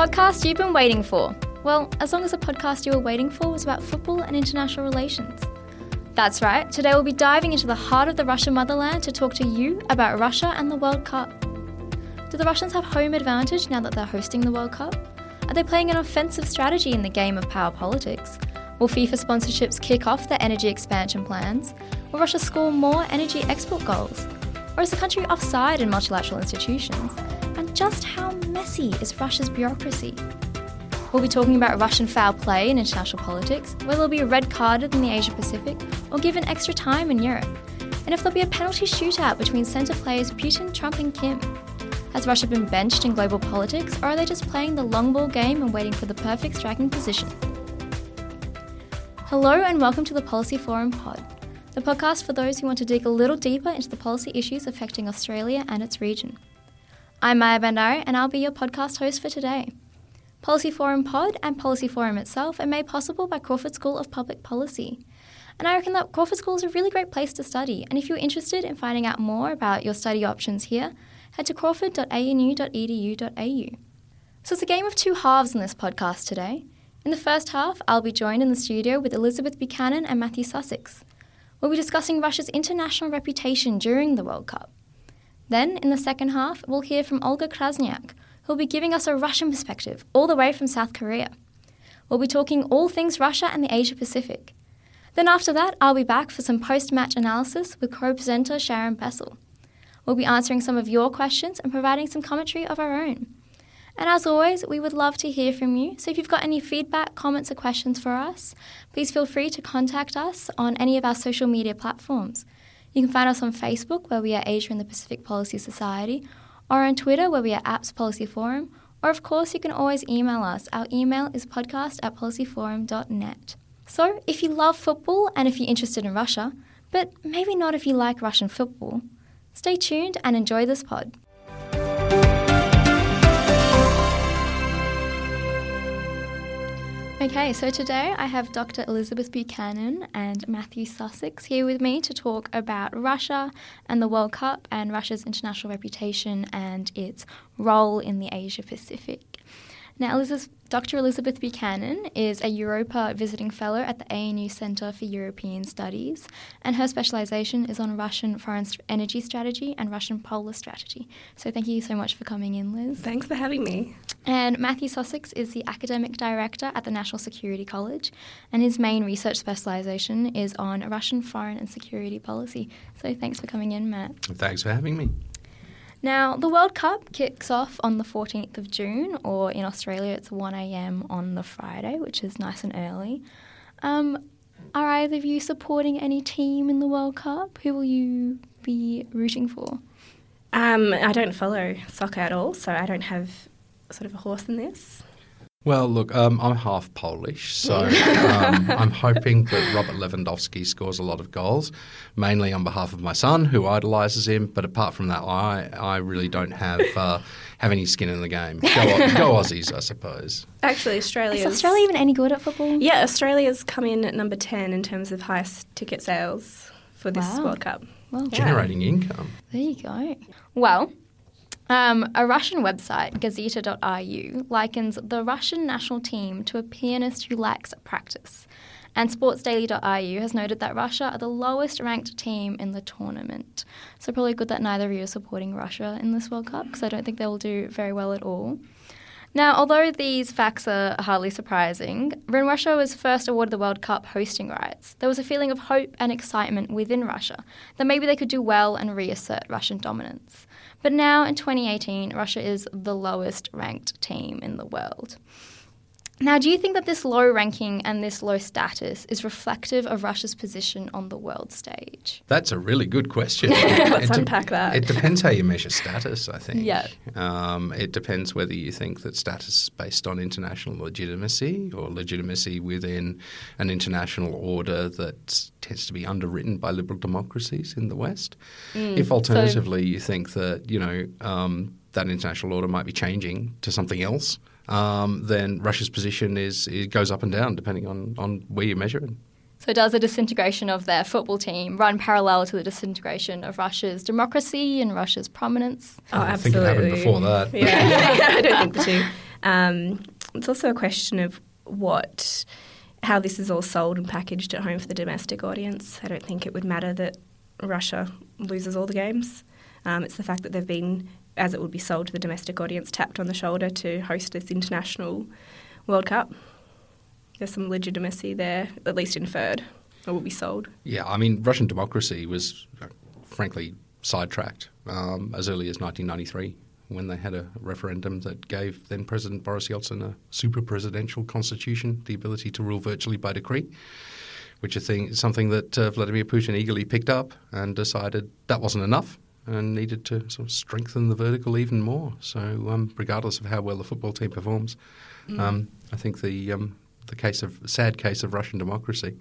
Podcast you've been waiting for. Well, as long as the podcast you were waiting for was about football and international relations. That's right, today we'll be diving into the heart of the Russian motherland to talk to you about Russia and the World Cup. Do the Russians have home advantage now that they're hosting the World Cup? Are they playing an offensive strategy in the game of power politics? Will FIFA sponsorships kick off their energy expansion plans? Will Russia score more energy export goals? Or is the country offside in multilateral institutions? And just how messy is Russia's bureaucracy? We'll be talking about Russian foul play in international politics, whether they'll be red carded in the Asia Pacific or given extra time in Europe, and if there'll be a penalty shootout between centre players Putin, Trump, and Kim. Has Russia been benched in global politics, or are they just playing the long ball game and waiting for the perfect striking position? Hello, and welcome to the Policy Forum Pod, the podcast for those who want to dig a little deeper into the policy issues affecting Australia and its region. I'm Maya Bandari, and I'll be your podcast host for today. Policy Forum Pod and Policy Forum itself are made possible by Crawford School of Public Policy. And I reckon that Crawford School is a really great place to study. And if you're interested in finding out more about your study options here, head to crawford.anu.edu.au. So it's a game of two halves in this podcast today. In the first half, I'll be joined in the studio with Elizabeth Buchanan and Matthew Sussex. We'll be discussing Russia's international reputation during the World Cup. Then, in the second half, we'll hear from Olga Krasnyak, who'll be giving us a Russian perspective, all the way from South Korea. We'll be talking all things Russia and the Asia Pacific. Then, after that, I'll be back for some post match analysis with co presenter Sharon Bessell. We'll be answering some of your questions and providing some commentary of our own. And as always, we would love to hear from you. So if you've got any feedback, comments, or questions for us, please feel free to contact us on any of our social media platforms. You can find us on Facebook, where we are Asia and the Pacific Policy Society, or on Twitter, where we are Apps Policy Forum, or of course, you can always email us. Our email is podcast at policyforum.net. So, if you love football and if you're interested in Russia, but maybe not if you like Russian football, stay tuned and enjoy this pod. Okay, so today I have Dr. Elizabeth Buchanan and Matthew Sussex here with me to talk about Russia and the World Cup and Russia's international reputation and its role in the Asia Pacific. Now, Elizabeth, Dr. Elizabeth Buchanan is a Europa Visiting Fellow at the ANU Centre for European Studies, and her specialisation is on Russian foreign st- energy strategy and Russian polar strategy. So, thank you so much for coming in, Liz. Thanks for having me. And Matthew Sussex is the Academic Director at the National Security College, and his main research specialisation is on Russian foreign and security policy. So, thanks for coming in, Matt. Thanks for having me. Now, the World Cup kicks off on the 14th of June, or in Australia, it's 1am on the Friday, which is nice and early. Um, are either of you supporting any team in the World Cup? Who will you be rooting for? Um, I don't follow soccer at all, so I don't have sort of a horse in this. Well, look, um, I'm half Polish, so um, I'm hoping that Robert Lewandowski scores a lot of goals, mainly on behalf of my son, who idolises him. But apart from that, I, I really don't have uh, have any skin in the game. Go, go Aussies, I suppose. Actually, Australia Is Australia even any good at football? Yeah, Australia's come in at number ten in terms of highest ticket sales for this Wow. World Cup. Well, Generating income. There you go. Well, um, a Russian website, Gazeta.ru, likens the Russian national team to a pianist who lacks practice. And SportsDaily.ru has noted that Russia are the lowest ranked team in the tournament. So, probably good that neither of you are supporting Russia in this World Cup because I don't think they will do very well at all. Now, although these facts are hardly surprising, when Russia was first awarded the World Cup hosting rights, there was a feeling of hope and excitement within Russia that maybe they could do well and reassert Russian dominance. But now, in 2018, Russia is the lowest ranked team in the world. Now, do you think that this low ranking and this low status is reflective of Russia's position on the world stage? That's a really good question. Let's de- unpack that. It depends how you measure status, I think. Yeah. Um, it depends whether you think that status is based on international legitimacy or legitimacy within an international order that tends to be underwritten by liberal democracies in the West. Mm. if alternatively you think that, you know, um, that international order might be changing to something else, um, then Russia's position is it goes up and down depending on, on where you measure it. So, does the disintegration of their football team run parallel to the disintegration of Russia's democracy and Russia's prominence? Oh, absolutely. I think it happened before that. Yeah, I don't think the two. Um, it's also a question of what, how this is all sold and packaged at home for the domestic audience. I don't think it would matter that Russia loses all the games. Um, it's the fact that they've been, as it would be sold to the domestic audience, tapped on the shoulder to host this international World Cup. There's some legitimacy there, at least inferred, or will be sold. Yeah, I mean, Russian democracy was, uh, frankly, sidetracked um, as early as 1993 when they had a referendum that gave then President Boris Yeltsin a super presidential constitution, the ability to rule virtually by decree, which is something that uh, Vladimir Putin eagerly picked up and decided that wasn't enough and needed to sort of strengthen the vertical even more. So, um, regardless of how well the football team performs, um, I think the um, the case of sad case of Russian democracy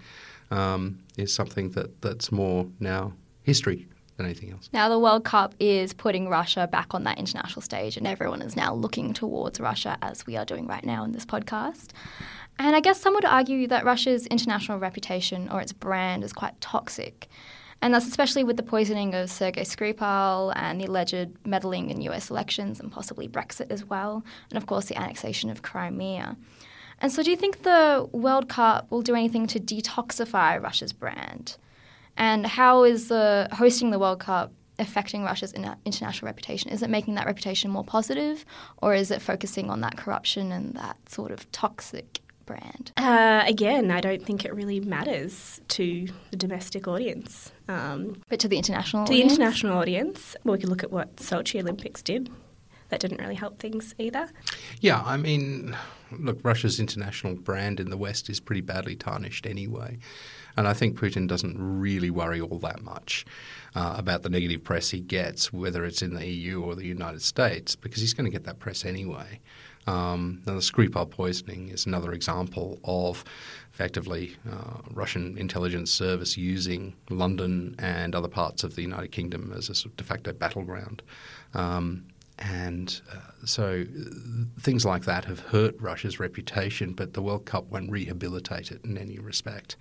um, is something that, that's more now history than anything else. Now, the World Cup is putting Russia back on that international stage, and everyone is now looking towards Russia, as we are doing right now in this podcast. And I guess some would argue that Russia's international reputation or its brand is quite toxic. And that's especially with the poisoning of Sergei Skripal and the alleged meddling in US elections and possibly Brexit as well, and of course the annexation of Crimea. And so, do you think the World Cup will do anything to detoxify Russia's brand? And how is the hosting the World Cup affecting Russia's in- international reputation? Is it making that reputation more positive, or is it focusing on that corruption and that sort of toxic brand? Uh, again, I don't think it really matters to the domestic audience. Um, But to the international to the audience? international audience, well, we could look at what Sochi Olympics did. That didn't really help things either. Yeah, I mean, look, Russia's international brand in the West is pretty badly tarnished anyway. And I think Putin doesn't really worry all that much uh, about the negative press he gets, whether it's in the EU or the United States, because he's going to get that press anyway. Um, now, the Skripal poisoning is another example of effectively uh, Russian intelligence service using London and other parts of the United Kingdom as a sort of de facto battleground. Um, and uh, so uh, things like that have hurt Russia's reputation, but the World Cup won't rehabilitate it in any respect.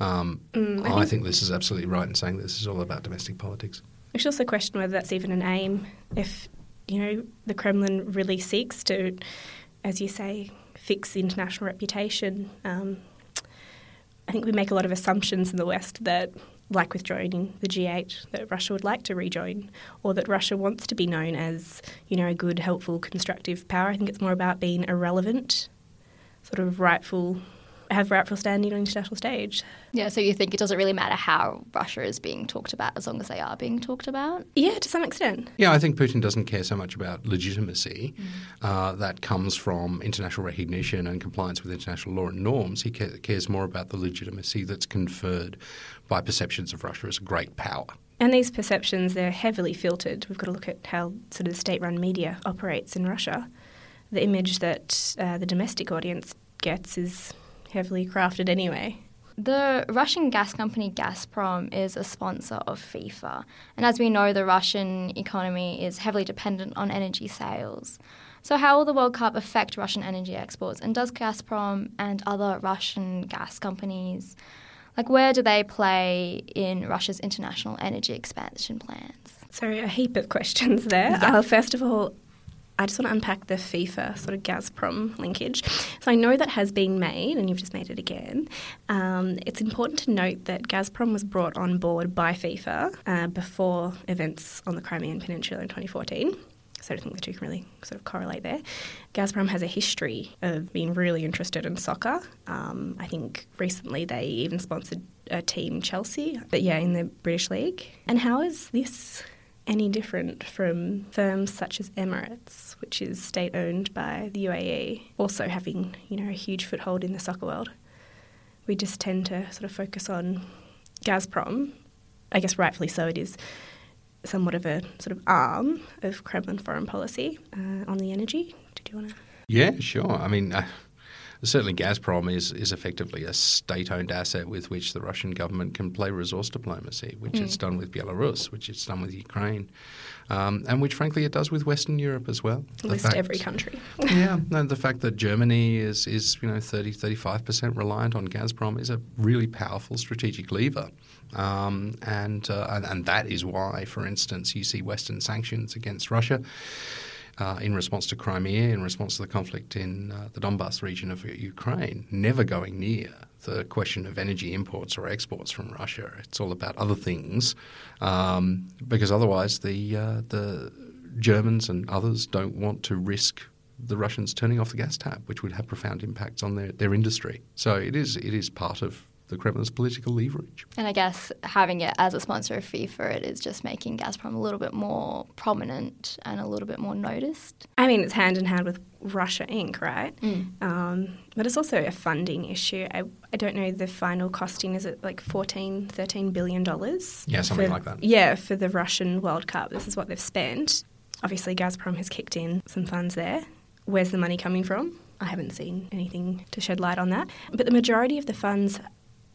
Um, I, think, this is absolutely right in saying this is all about domestic politics. Should also question whether that's even an aim. If you know the Kremlin really seeks to, as you say, fix the international reputation. Um, I think we make a lot of assumptions in the West that, like with joining the G8, that Russia would like to rejoin, or that Russia wants to be known as, you know, a good, helpful, constructive power. I think it's more about being irrelevant, sort of rightful, have rightful standing on international stage. Yeah, so you think it doesn't really matter how Russia is being talked about as long as they are being talked about? Yeah, to some extent. Yeah, I think Putin doesn't care so much about legitimacy. Uh, that comes from international recognition and compliance with international law and norms. He cares more about the legitimacy that's conferred by perceptions of Russia as a great power. And these perceptions, they're heavily filtered. We've got to look at how sort of state run media operates in Russia. The image that uh, the domestic audience gets is heavily crafted anyway. The Russian gas company Gazprom is a sponsor of FIFA. And as we know, the Russian economy is heavily dependent on energy sales. So, how will the World Cup affect Russian energy exports? And does Gazprom and other Russian gas companies, like, where do they play in Russia's international energy expansion plans? So, a heap of questions there. Uh, first of all, I just want to unpack the FIFA sort of Gazprom linkage. So I know that has been made, and you've just made it again. Um, it's important to note that Gazprom was brought on board by FIFA uh, before events on the Crimean Peninsula in 2014. So I don't think the two can really sort of correlate there. Gazprom has a history of being really interested in soccer. Um, I think recently they even sponsored a team, Chelsea, but yeah, in the British League. And how is this any different from firms such as Emirates, which is state owned by the UAE, also having you know a huge foothold in the soccer world. We just tend to sort of focus on Gazprom. I guess rightfully so. It is somewhat of a sort of arm of Kremlin foreign policy uh, on the energy. Did you want to? Yeah, sure. I mean. Uh, certainly, Gazprom is, is effectively a state owned asset with which the Russian government can play resource diplomacy, which mm. it's done with Belarus, which it's done with Ukraine, um, and which, frankly, it does with Western Europe as well. List fact, every country. yeah, no, the fact that Germany is, is you know 30, 35% reliant on Gazprom is a really powerful strategic lever. Um, and, uh, and, and that is why, for instance, you see Western sanctions against Russia. Uh, in response to Crimea, in response to the conflict in uh, the Donbass region of Ukraine, never going near the question of energy imports or exports from Russia. It's all about other things, um, because otherwise the uh, the Germans and others don't want to risk the Russians turning off the gas tap, which would have profound impacts on their, their industry. So it is it is part of the Kremlin's political leverage. And I guess having it as a sponsor of FIFA, it is just making Gazprom a little bit more prominent and a little bit more noticed. I mean, it's hand in hand with Russia Inc., right? Mm. Um, but it's also a funding issue. I, I don't know the final costing. Is it like 14, 13 billion dollars? Yeah, something for, like that. Yeah, for the Russian World Cup. This is what they've spent. Obviously, Gazprom has kicked in some funds there. Where's the money coming from? I haven't seen anything to shed light on that. But the majority of the funds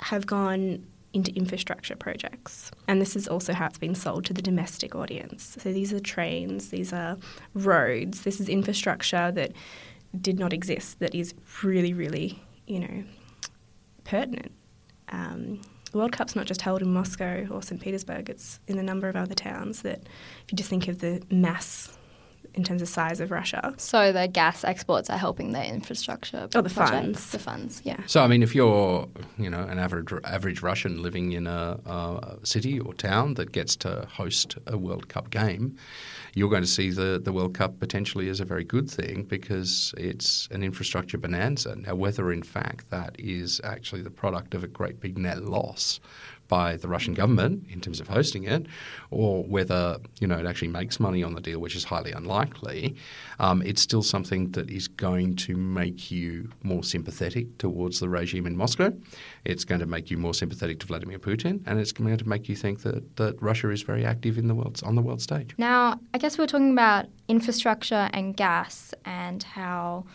have gone into infrastructure projects. And this is also how it's been sold to the domestic audience. So these are trains, these are roads, this is infrastructure that did not exist, that is really, really, you know, pertinent. Um, the World Cup's not just held in Moscow or St. Petersburg, it's in a number of other towns that, if you just think of the mass in terms of size of Russia. So the gas exports are helping their infrastructure. Oh, the funds. The funds, yeah. So I mean, if you're you know an average average Russian living in a, a city or town that gets to host a World Cup game, you're going to see the, the World Cup potentially as a very good thing because it's an infrastructure bonanza. Now, whether in fact that is actually the product of a great big net loss by the Russian government in terms of hosting it, or whether you know it actually makes money on the deal, which is highly unlikely, um, it's still something that is going to make you more sympathetic towards the regime in Moscow. It's going to make you more sympathetic to Vladimir Putin, and it's going to make you think that, that Russia is very active in the world on the world stage. Now, I guess we we're talking about infrastructure and gas and how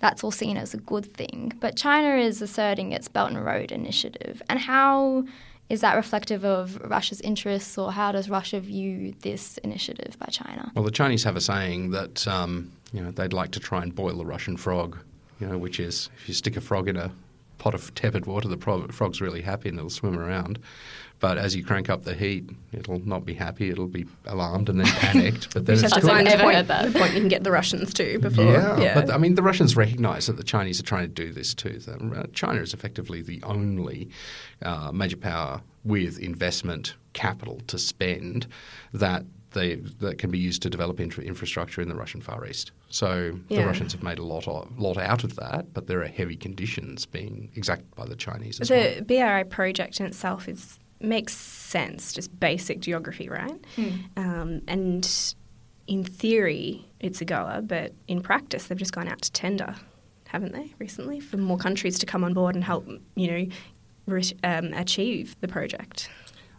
that's all seen as a good thing. But China is asserting its Belt and Road Initiative. And how is that reflective of Russia's interests, or how does Russia view this initiative by China? Well, the Chinese have a saying that um, you know they'd like to try and boil the Russian frog, you know, which is if you stick a frog in a pot of tepid water, the frog's really happy and it'll swim around. But as you crank up the heat, it'll not be happy. It'll be alarmed and then panicked. But then it's good. Find the point, the point you can get the Russians to before. Yeah, yeah, but I mean, the Russians recognise that the Chinese are trying to do this too. Uh, China is effectively the only uh, major power with investment capital to spend that they, that can be used to develop infra- infrastructure in the Russian Far East. So yeah. the Russians have made a lot of, lot out of that, but there are heavy conditions being exacted by the Chinese. the well. BRI project in itself is makes sense, just basic geography, right? Mm. Um, and in theory, it's a goer, but in practice, they've just gone out to tender, haven't they, recently, for more countries to come on board and help, you know, re- um, achieve the project.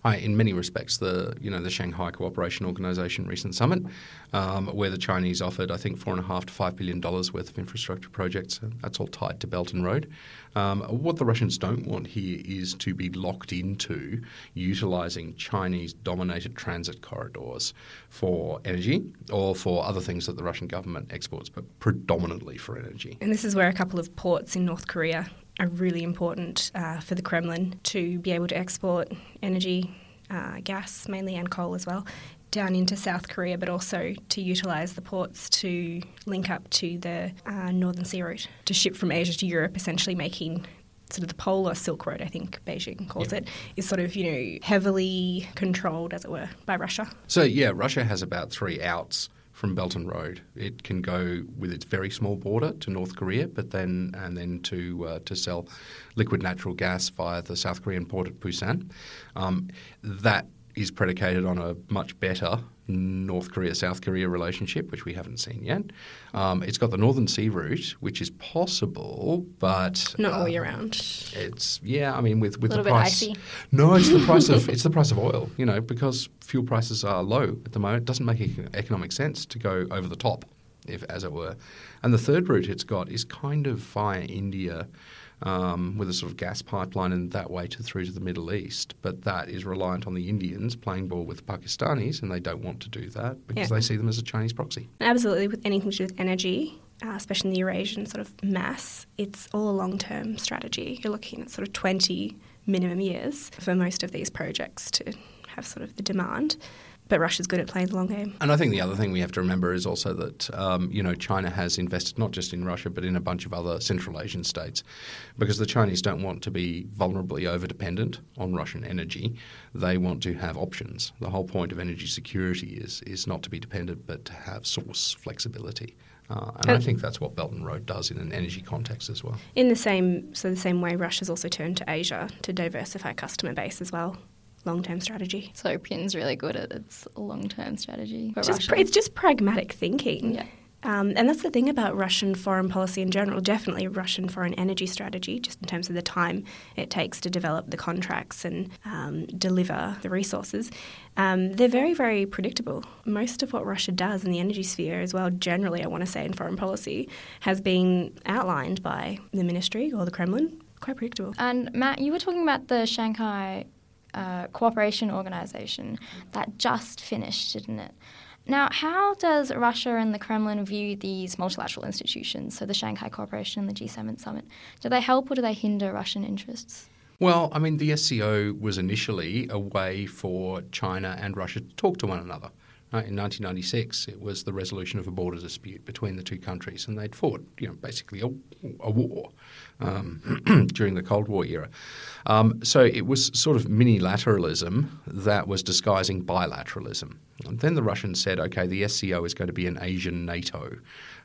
In many respects, the you know the Shanghai Cooperation Organization recent summit, um, where the Chinese offered, I think, four and a half to five billion dollars worth of infrastructure projects. That's all tied to Belt and Road. Um, what the Russians don't want here is to be locked into utilizing Chinese-dominated transit corridors for energy or for other things that the Russian government exports, but predominantly for energy. And this is where a couple of ports in North Korea are really important uh, for the Kremlin to be able to export energy, uh, gas mainly, and coal as well, down into South Korea, but also to utilise the ports to link up to the uh, Northern Sea Route to ship from Asia to Europe, essentially making sort of the polar Silk Road, I think Beijing calls yep. it, is sort of, you know, heavily controlled, as it were, by Russia. So, yeah, Russia has about three outs from Belt and Road. It can go with its very small border to North Korea, but then and then to uh, to sell liquid natural gas via the South Korean port at Busan. Um, that is predicated on a much better North Korea South Korea relationship, which we haven't seen yet. Um, it's got the Northern Sea route, which is possible, but not all uh, year round. It's yeah, I mean with with the price. No, it's the price of it's the price of oil. You know, because fuel prices are low at the moment, it doesn't make economic sense to go over the top, if as it were. And the third route it's got is kind of via India. Um, with a sort of gas pipeline and that way to through to the Middle East, but that is reliant on the Indians playing ball with the Pakistanis, and they don't want to do that because Yeah. they see them as a Chinese proxy. Absolutely, with anything to do with energy, uh, especially in the Eurasian sort of mass, it's all a long term strategy. You're looking at sort of 20 minimum years for most of these projects to have sort of the demand. But Russia's good at playing the long game. And I think the other thing we have to remember is also that um, you know China has invested not just in Russia but in a bunch of other Central Asian states, because the Chinese don't want to be vulnerably over dependent on Russian energy. They want to have options. The whole point of energy security is is not to be dependent but to have source flexibility. Uh, and I think that's what Belt and Road does in an energy context as well. In the same, so the same way, Russia's also turned to Asia to diversify customer base as well. Long term strategy. So Putin's really good at its long-term strategy It's just, it's just pragmatic thinking. Yeah. Um, and that's the thing about Russian foreign policy in general, definitely Russian foreign energy strategy, just in terms of the time it takes to develop the contracts and um, deliver the resources. Um, they're very, very predictable. Most of what Russia does in the energy sphere, as well, generally, I want to say, in foreign policy, has been outlined by the ministry or the Kremlin. Quite predictable. And Matt, you were talking about the Shanghai uh, Cooperation Organization that just finished, didn't it? Now, how does Russia and the Kremlin view these multilateral institutions, so the Shanghai Cooperation and the G7 summit? Do they help or do they hinder Russian interests? Well, I mean, the SCO was initially a way for China and Russia to talk to one another. Right? In 1996, it was the resolution of a border dispute between the two countries, and they'd fought, you know, basically a, a war um, during the Cold War era. Um, so it was sort of minilateralism that was disguising bilateralism. And then the Russians said, okay, the SCO is going to be an Asian NATO.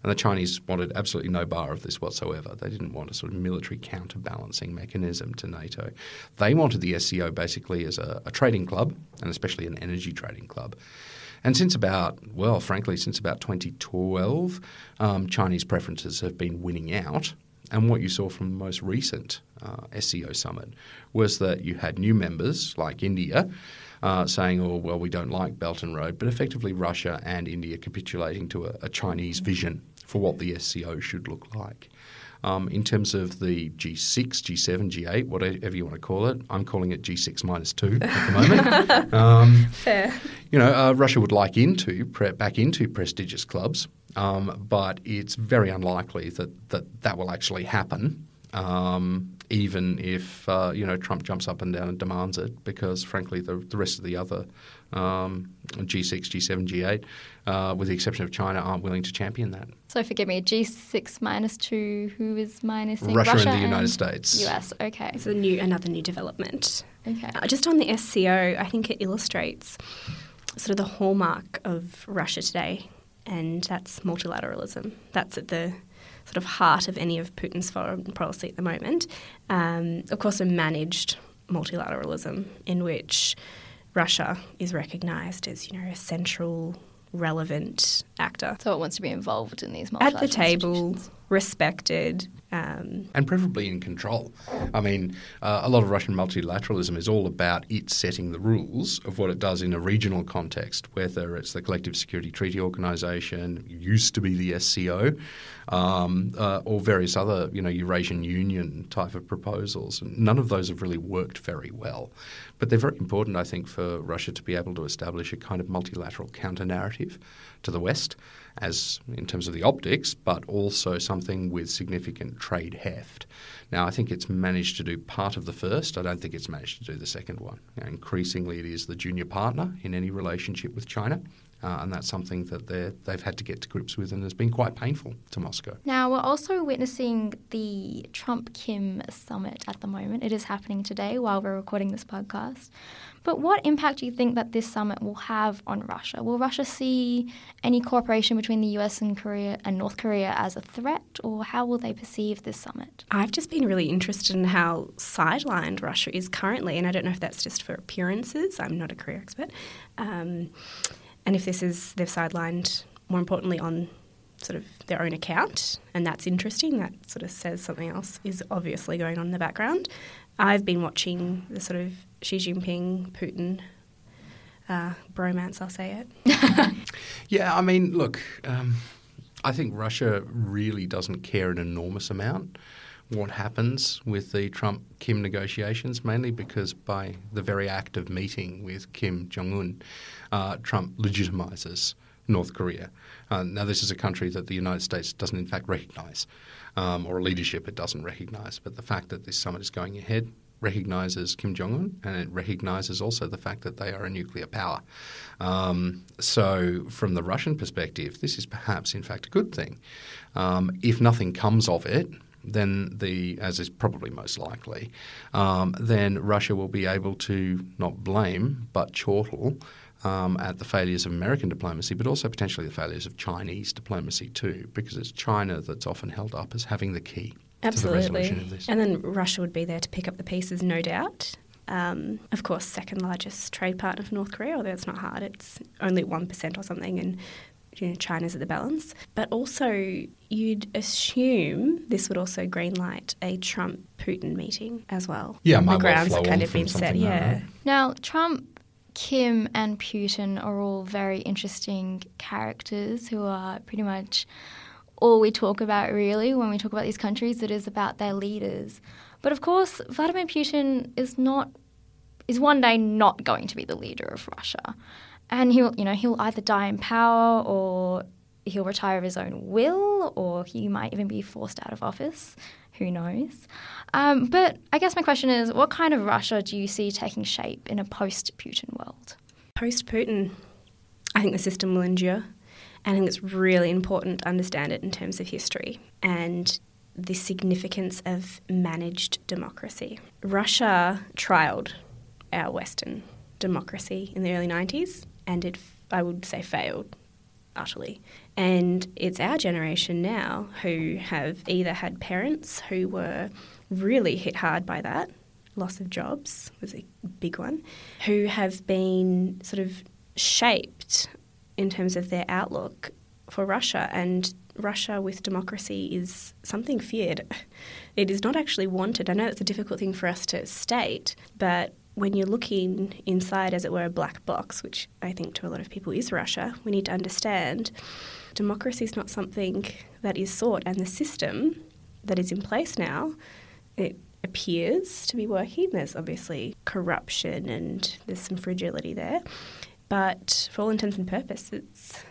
And the Chinese wanted absolutely no bar of this whatsoever. They didn't want a sort of military counterbalancing mechanism to NATO. They wanted the SCO basically as a, a trading club, and especially an energy trading club. And since about, well, frankly, since about 2012, um, Chinese preferences have been winning out. And what you saw from the most recent uh, SCO summit was that you had new members like India uh, saying, oh, well, we don't like Belt and Road, but effectively Russia and India capitulating to a, a Chinese vision for what the SCO should look like. Um, in terms of the G6, G7, G8, whatever you want to call it, I'm calling it G6 minus two at the moment. um, Fair. you know, uh, Russia would like into pre- back into prestigious clubs, um, but it's very unlikely that that, that will actually happen. Um, even if uh, you know Trump jumps up and down and demands it, because frankly the, the rest of the other um, G6, G7, G8, uh, with the exception of China, aren't willing to champion that. So forgive me, G6 minus 2, who is minusing? Russia and the United States. US, okay. It's a new, another new development. Okay. Uh, just on the SCO, I think it illustrates sort of the hallmark of Russia today, and that's multilateralism. That's at the sort of heart of any of Putin's foreign policy at the moment. Um, of course, a managed multilateralism in which Russia is recognised as, you know, a central, relevant actor So it wants to be involved in these multilateral. at the table, respected. Um, and preferably in control. I mean, uh, a lot of Russian multilateralism is all about it setting the rules of what it does in a regional context, whether it's the Collective Security Treaty Organization, used to be the SCO, um, uh, or various other, you know, Eurasian Union type of proposals. And none of those have really worked very well. But they're very important, I think, for Russia to be able to establish a kind of multilateral counter narrative to the West, as in terms of the optics, but also something with significant trade heft. Now, I think it's managed to do part of the first. I don't think it's managed to do the second one. Know, increasingly, it is the junior partner in any relationship with China. Uh, and that's something that they've had to get to grips with and has been quite painful to Moscow. Now, we're also witnessing the Trump Kim summit at the moment. It is happening today while we're recording this podcast. But what impact do you think that this summit will have on Russia? Will Russia see any cooperation between the US and Korea and North Korea as a threat, or how will they perceive this summit? I've just been really interested in how sidelined Russia is currently, and I don't know if that's just for appearances. I'm not a Korea expert, um, and if this is they've sidelined more importantly on sort of their own account, and that's interesting. That sort of says something else is obviously going on in the background. I've been watching the sort of Xi Jinping, Putin uh, bromance, I'll say it. yeah, I mean, look, um, I think Russia really doesn't care an enormous amount what happens with the Trump Kim negotiations, mainly because by the very act of meeting with Kim Jong un, uh, Trump legitimizes North Korea. Uh, now, this is a country that the United States doesn't, in fact, recognize, um, or a leadership it doesn't recognize. But the fact that this summit is going ahead recognizes Kim Jong un and it recognizes also the fact that they are a nuclear power. Um, so, from the Russian perspective, this is perhaps, in fact, a good thing. Um, if nothing comes of it, then the, as is probably most likely, um, then Russia will be able to not blame but chortle um, at the failures of American diplomacy, but also potentially the failures of Chinese diplomacy too, because it's China that's often held up as having the key. Absolutely. The resolution of this. and then Russia would be there to pick up the pieces, no doubt. Um, of course, second largest trade partner for North Korea, although it's not hard. It's only 1% or something, and you know, China's at the balance. But also, you'd assume this would also greenlight a Trump Putin meeting as well. Yeah, the grounds have kind of been set. Yeah. Right. Now, Trump Kim and Putin are all very interesting characters who are pretty much all we talk about, really, when we talk about these countries. It is about their leaders. But of course, Vladimir Putin is not is one day not going to be the leader of Russia, and he'll you know he'll either die in power or he'll retire of his own will, or he might even be forced out of office. Who knows? Um, but I guess my question is what kind of Russia do you see taking shape in a post Putin world? Post Putin, I think the system will endure. And I think it's really important to understand it in terms of history and the significance of managed democracy. Russia trialled our Western democracy in the early 90s and it, I would say, failed utterly. And it's our generation now who have either had parents who were really hit hard by that, loss of jobs was a big one, who have been sort of shaped in terms of their outlook for Russia. And Russia with democracy is something feared. It is not actually wanted. I know it's a difficult thing for us to state, but when you're looking inside, as it were, a black box, which I think to a lot of people is Russia, we need to understand democracy is not something that is sought, and the system that is in place now, it appears to be working. There's obviously corruption and there's some fragility there, but for all intents and purposes,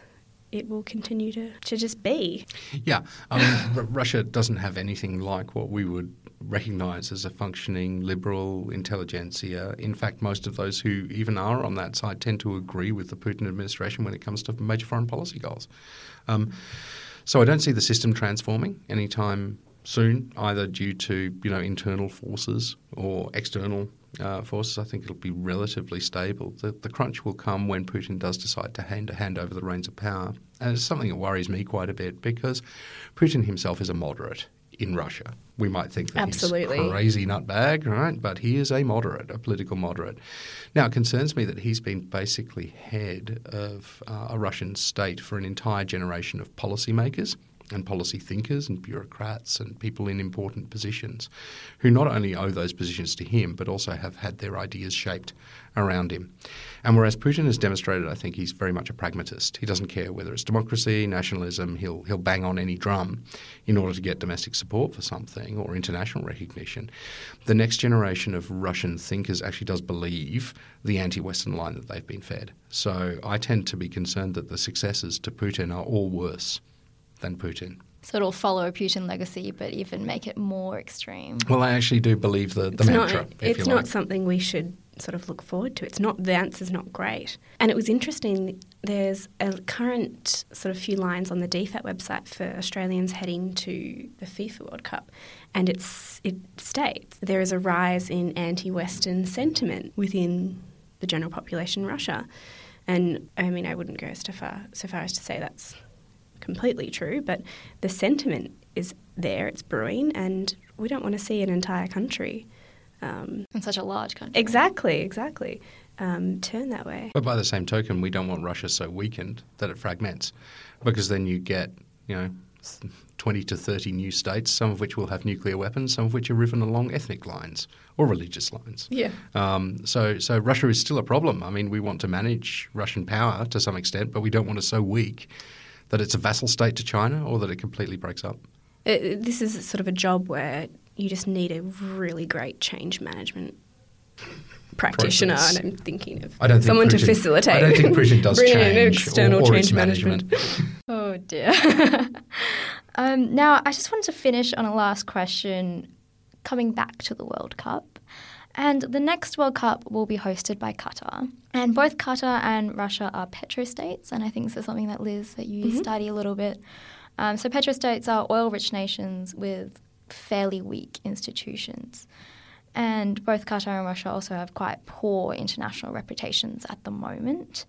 it will continue to, to just be. Yeah, Russia doesn't have anything like what we would recognise as a functioning liberal intelligentsia. In fact, most of those who even are on that side tend to agree with the Putin administration when it comes to major foreign policy goals. Um, so I don't see the system transforming anytime soon, either due to you know internal forces or external uh, forces. I think it'll be relatively stable. The, the, crunch will come when Putin does decide to hand, hand over the reins of power, and it's something that worries me quite a bit because Putin himself is a moderate in Russia. We might think that Absolutely. he's crazy nutbag, right? But he is a moderate, a political moderate. Now, it concerns me that he's been basically head of uh, a Russian state for an entire generation of policymakers and policy thinkers and bureaucrats and people in important positions who not only owe those positions to him but also have had their ideas shaped around him. And whereas Putin has demonstrated, I think he's very much a pragmatist. He doesn't care whether it's democracy, nationalism, he'll, he'll bang on any drum in order to get domestic support for something or international recognition. The next generation of Russian thinkers actually does believe the anti Western line that they've been fed. So I tend to be concerned that the successors to Putin are all worse than Putin. So it'll follow a Putin legacy, but even make it more extreme. Well, I actually do believe the, the it's mantra. Not, it's not something we should sort of look forward to. It's not the answer's not great. And it was interesting there's a current sort of few lines on the DFAT website for Australians heading to the FIFA World Cup, and it's it states there is a rise in anti-Western sentiment within the general population in Russia, and I mean I wouldn't go so far so far as to say that's completely true, but the sentiment is there, it's brewing, and we don't want to see an entire country. Um, in such a large country. Exactly, exactly um, turn that way. But by the same token, we don't want Russia so weakened that it fragments, because then you get, you know, 20 to 30 new states, some of which will have nuclear weapons, some of which are riven along ethnic lines or religious lines. Yeah. Um, so, so Russia is still a problem. I mean, we want to manage Russian power to some extent, but we don't want it so weak that it's a vassal state to China or that it completely breaks up. It, this is sort of a job where you just need a really great change management practitioner, process. and I'm thinking of someone to facilitate. I don't think Putin does change external or, or change management. management. oh dear. um, now, I just wanted to finish on a last question, coming back to the World Cup. And the next World Cup will be hosted by Qatar. And both Qatar and Russia are petrostates, and I think this is something that Liz that you mm-hmm. study a little bit. Um, so petrostates are oil-rich nations with fairly weak institutions. And both Qatar and Russia also have quite poor international reputations at the moment.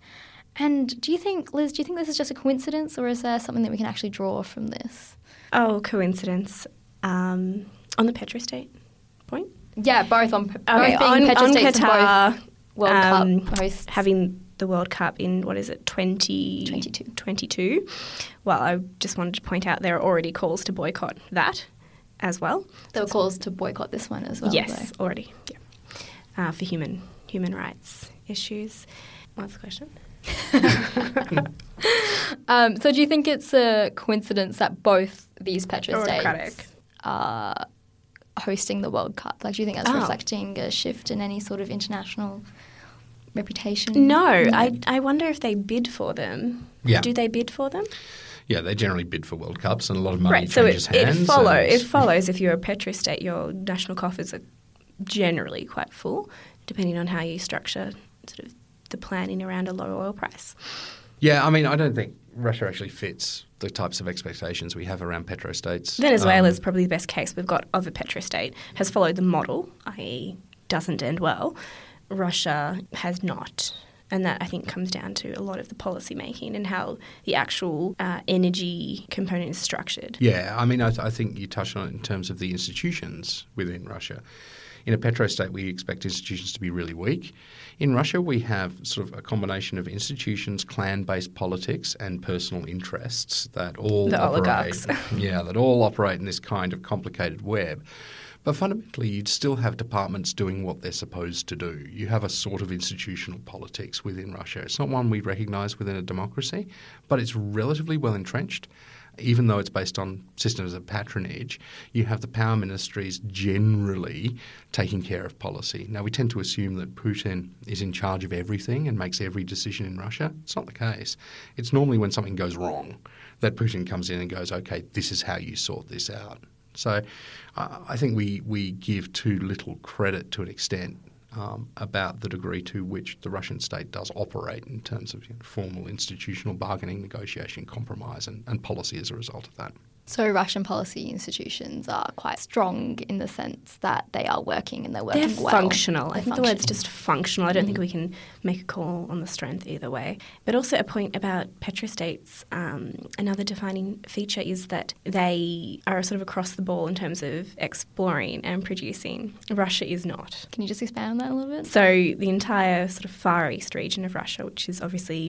And do you think, Liz, do you think this is just a coincidence or is there something that we can actually draw from this? Oh, coincidence. Um, on the petrostate? Yeah, both on, both okay, on, on Qatar, World um, Cup hosts. Having the World Cup in, what is it, 20, 22. 22. Well, I just wanted to point out there are already calls to boycott that as well. There were calls to boycott this one as well. Yes, though. already. Yeah. Uh, for human human rights issues. What's the question? um, so, do you think it's a coincidence that both these petrostates are hosting the World Cup? Like, do you think that's oh. reflecting a shift in any sort of international reputation? No, I, I wonder if they bid for them. Yeah. Do they bid for them? Yeah, they generally bid for World Cups, and a lot of money right. changes so it, hands. It, follow, it follows if you're a petrostate, your national coffers are generally quite full, depending on how you structure sort of the planning around a low oil price. Yeah, I mean, I don't think Russia actually fits the types of expectations we have around petrostates. Venezuela is um, probably the best case we've got of a petrostate, has followed the model, i.e., doesn't end well. Russia has not. And that I think comes down to a lot of the policy making and how the actual uh, energy component is structured. Yeah, I mean, I, th- I think you touched on it in terms of the institutions within Russia. In a petrostate, we expect institutions to be really weak. In Russia, we have sort of a combination of institutions, clan-based politics, and personal interests that all the operate. Oligarchs. yeah, that all operate in this kind of complicated web. But fundamentally, you'd still have departments doing what they're supposed to do. You have a sort of institutional politics within Russia. It's not one we recognise within a democracy, but it's relatively well entrenched. Even though it's based on systems of patronage, you have the power ministries generally taking care of policy. Now, we tend to assume that Putin is in charge of everything and makes every decision in Russia. It's not the case. It's normally when something goes wrong that Putin comes in and goes, okay, this is how you sort this out. So uh, I think we, we give too little credit to an extent um, about the degree to which the Russian state does operate in terms of you know, formal institutional bargaining, negotiation, compromise, and, and policy as a result of that. So Russian policy institutions are quite strong in the sense that they are working and they're working they're well. Functional. They're I think functional. the word's just functional. I don't mm. think we can make a call on the strength either way. But also a point about petrostates. Um, another defining feature is that they are sort of across the ball in terms of exploring and producing. Russia is not. Can you just expand on that a little bit? So the entire sort of Far East region of Russia, which is obviously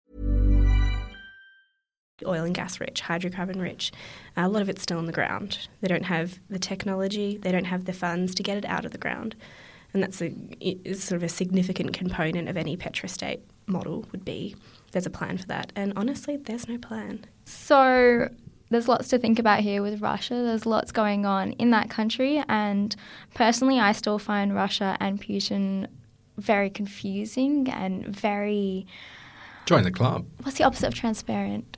oil and gas rich, hydrocarbon rich. Uh, a lot of it's still in the ground. They don't have the technology, they don't have the funds to get it out of the ground. and that's a it's sort of a significant component of any petrostate model would be there's a plan for that. And honestly, there's no plan. So there's lots to think about here with Russia. There's lots going on in that country, and personally, I still find Russia and Putin very confusing and very. Join the club. What's the opposite of transparent?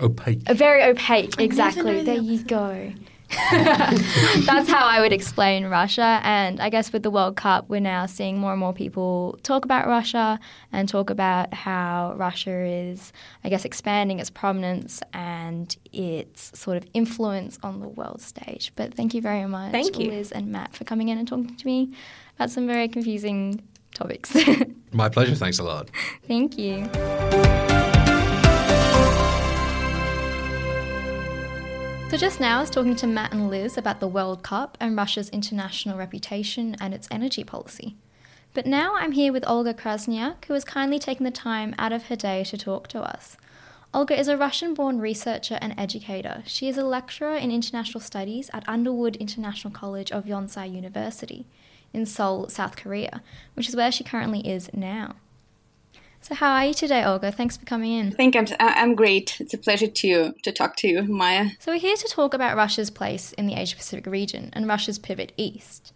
Opaque. Very opaque, exactly. There you go. That's how I would explain Russia. And I guess with the World Cup, we're now seeing more and more people talk about Russia and talk about how Russia is, I guess, expanding its prominence and its sort of influence on the world stage. But thank you very much, thank you. Liz and Matt, for coming in and talking to me about some very confusing topics. My pleasure. Thanks a lot. Thank you. So, just now I was talking to Matt and Liz about the World Cup and Russia's international reputation and its energy policy. But now I'm here with Olga Krasnyak, who has kindly taken the time out of her day to talk to us. Olga is a Russian born researcher and educator. She is a lecturer in international studies at Underwood International College of Yonsei University in Seoul, South Korea, which is where she currently is now. So, how are you today, Olga? Thanks for coming in. Thank you. I'm, I'm great. It's a pleasure to to talk to you, Maya. So, we're here to talk about Russia's place in the Asia Pacific region and Russia's pivot east.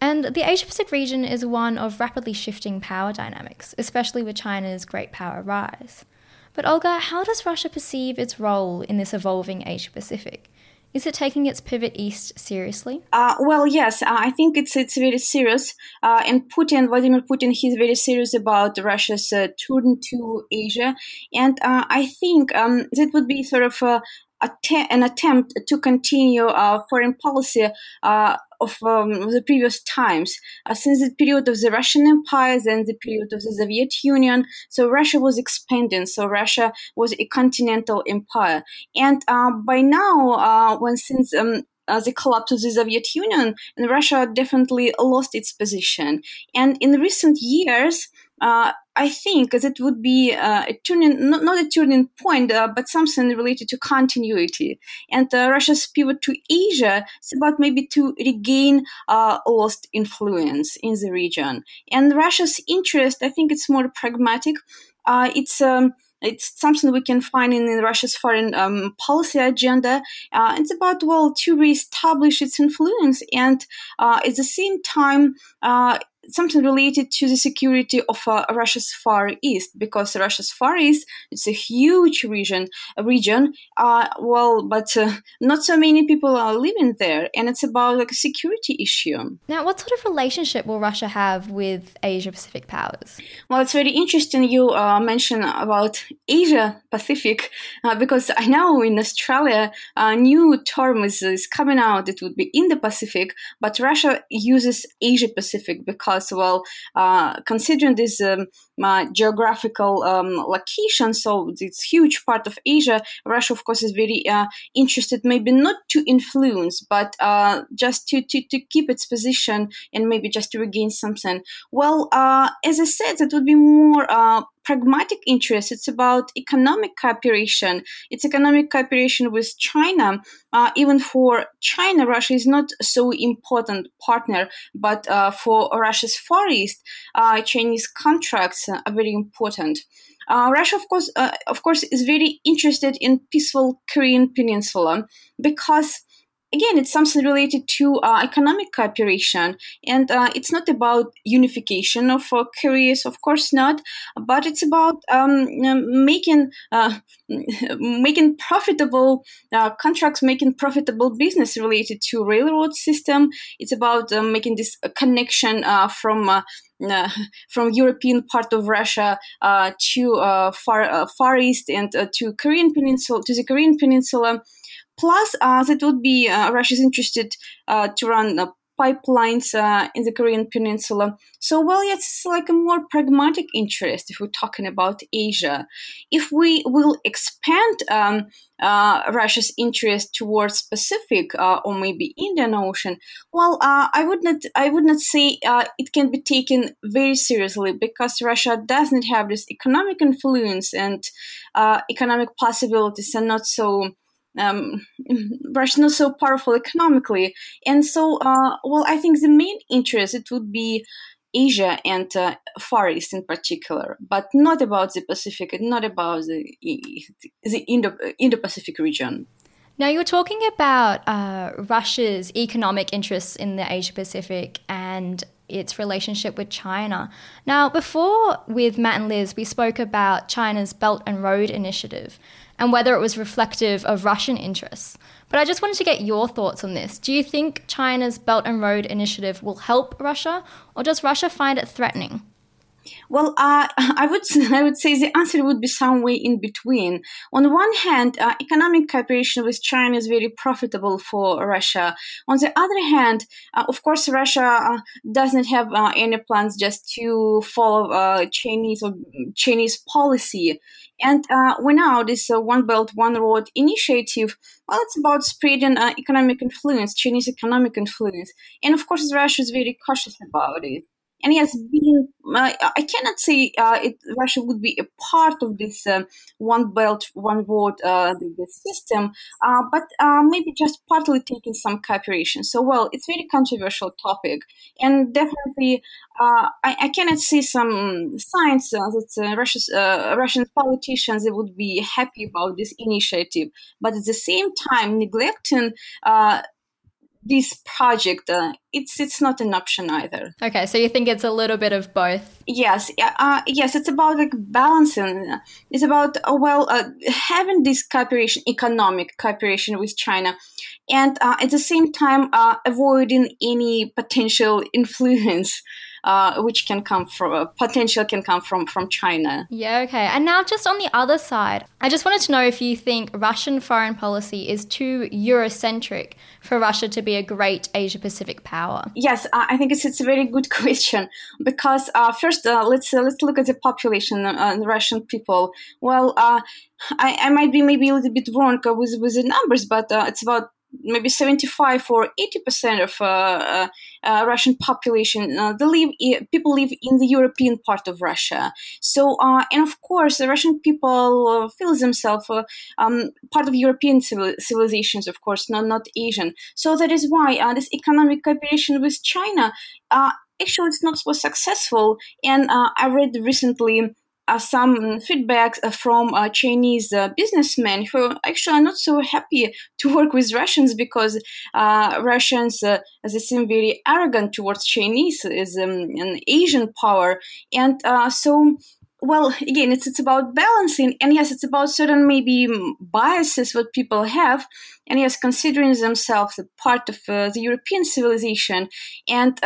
And the Asia Pacific region is one of rapidly shifting power dynamics, especially with China's great power rise. But, Olga, how does Russia perceive its role in this evolving Asia Pacific? Is it taking its pivot east seriously? Uh, well, yes, uh, I think it's it's very serious. Uh, and Putin, Vladimir Putin, he's very serious about Russia's uh, turn to Asia, and uh, I think um, that would be sort of a, an attempt to continue uh, foreign policy uh, of um, the previous times. Uh, since the period of the Russian Empire, then the period of the Soviet Union, so Russia was expanding. So Russia was a continental empire, and uh, by now, uh, when since um, uh, the collapse of the Soviet Union, and Russia definitely lost its position. And in recent years, uh, I think it would be uh, a turning, not, not, a turning point, uh, but something related to continuity. And uh, Russia's pivot to Asia is about maybe to regain uh, lost influence in the region. And Russia's interest, I think it's more pragmatic. Uh, it's um, it's something we can find in, in Russia's foreign um, policy agenda. Uh, it's about, well, to reestablish its influence and uh, at the same time, uh, something related to the security of uh, Russia's Far East, because Russia's Far East it's a huge region. A region, uh, well, but uh, not so many people are living there, and it's about like a security issue. Now, what sort of relationship will Russia have with Asia Pacific powers? Well, it's very interesting you uh, mentioned about Asia Pacific, uh, because I know in Australia a new term is, is coming out. It would be in the Pacific, but Russia uses Asia Pacific because well, uh, considering this um, geographical um, location, so it's huge part of Asia, Russia, of course, is very uh, interested, maybe not to influence, but uh, just to, to, to keep its position and maybe just to regain something. Well, uh, as I said, it would be more pragmatic interest. It's about economic cooperation. It's economic cooperation with China. Uh, even for China, Russia is not so important partner, but uh, for Russia's Far East, uh, Chinese contracts are very important. Uh, Russia, of course, uh, of course, is very interested in peaceful Korean Peninsula because again, it's something related to uh, economic cooperation, and uh, it's not about unification of uh, Koreas, of course not, but it's about um, making uh, making profitable uh, contracts, making profitable business related to railroad system. It's about uh, making this connection from. Uh, from European part of Russia uh, to uh, far Far East and to Korean Peninsula to the Korean Peninsula, Plus, uh, that would be uh, Russia is interested uh, to run pipelines uh, in the Korean Peninsula. So, well, it's like a more pragmatic interest if we're talking about Asia. If we will expand um, uh, Russia's interest towards Pacific uh, or maybe Indian Ocean, well, I would not, I would not say it can be taken very seriously because Russia does not have this economic influence and economic possibilities are not so um, Russia not so powerful economically, and so uh, well, I think the main interest it would be Asia and uh, Far East in particular, but not about the Pacific and not about the the Indo Indo Pacific region. Now, you're talking about uh, Russia's economic interests in the Asia Pacific and its relationship with China. Now, before with Matt and Liz, we spoke about China's Belt and Road Initiative and whether it was reflective of Russian interests. But I just wanted to get your thoughts on this. Do you think China's Belt and Road Initiative will help Russia, or does Russia find it threatening? Well, uh, I would I would say the answer would be somewhere in between. On one hand, uh, economic cooperation with China is very profitable for Russia. On the other hand, uh, of course, Russia uh, doesn't have uh, any plans just to follow uh, Chinese or Chinese policy. And uh, we now this uh, One Belt One Road initiative. Well, it's about spreading uh, economic influence, Chinese economic influence, and of course, Russia is very cautious about it and yes, being uh, I cannot say uh, it, Russia would be a part of this uh, one belt, one road uh, system, uh, but uh, maybe just partly taking some cooperation. So, well, it's very controversial topic, and definitely I, I, cannot see some signs that Russia's, Russian politicians they would be happy about this initiative, but at the same time neglecting this project uh, it's it's not an option either. Okay so you think it's a little bit of both? Yes uh, yes it's about like balancing. It's about uh, well uh, having this cooperation economic cooperation with china and uh, at the same time uh, avoiding any potential influence uh, which can come from uh, potential can come from from China. Yeah, okay. And now just on the other side, I just wanted to know if you think Russian foreign policy is too Eurocentric for Russia to be a great Asia Pacific power. Yes, I think it's, it's a very good question because uh, first uh, let's uh, let's look at the population, the Russian people. Well. I, I might be maybe a little bit wrong with with the numbers, but it's about maybe 75 or 80 percent of uh, uh, uh, Russian population uh, they live people live in the European part of Russia. So uh, and of course the Russian people uh, feel themselves um, part of European civil- civilizations, of course, not not Asian. So that is why this economic cooperation with China actually it's not so successful. And I read recently uh, some feedback uh, from uh, Chinese uh, businessmen who actually are not so happy to work with Russians because uh, Russians, uh, they seem very arrogant towards Chinese as um, an Asian power, and so. Well, again, it's it's about balancing, and yes, it's about certain maybe biases what people have, and yes, considering themselves a part of the European civilization, and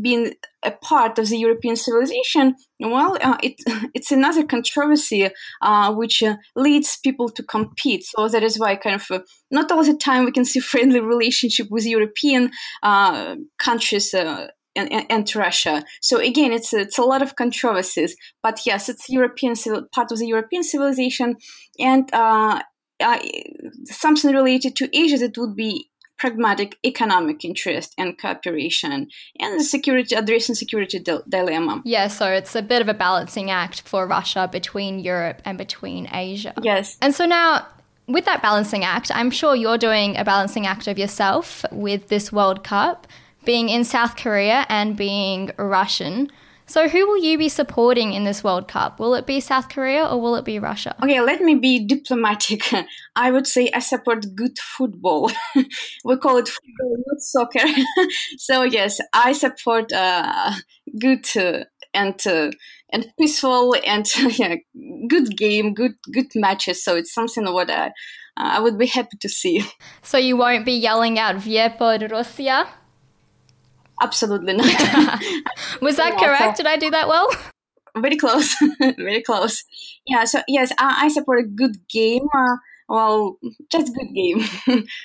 being a part of the European civilization, well, uh, it, it's another controversy uh, which uh, leads people to compete. So that is why, kind of, uh, not all the time we can see friendly relationship with European uh, countries. Uh, and, and, Russia. So again, it's it's a lot of controversies. But yes, it's European part of the European civilization, and something related to Asia that would be pragmatic economic interest and cooperation and the security addressing security di- dilemma. Yeah, so it's a bit of a balancing act for Russia between Europe and between Asia. Yes. And so now with that balancing act, I'm sure you're doing a balancing act of yourself with this World Cup, being in South Korea and being Russian. So, who will you be supporting in this World Cup? Will it be South Korea or will it be Russia? Okay, let me be diplomatic. I would say I support good football. we call it football, not soccer. so, yes, I support uh, good uh, and uh, and peaceful and yeah, good game, good good matches. So it's something what I, I would be happy to see. So you won't be yelling out "Viepod Russia"? Absolutely not. Was that yeah, correct? So Did I do that well? Very close. very close. Yeah. So yes, I, I support a good game. Uh, well, just good game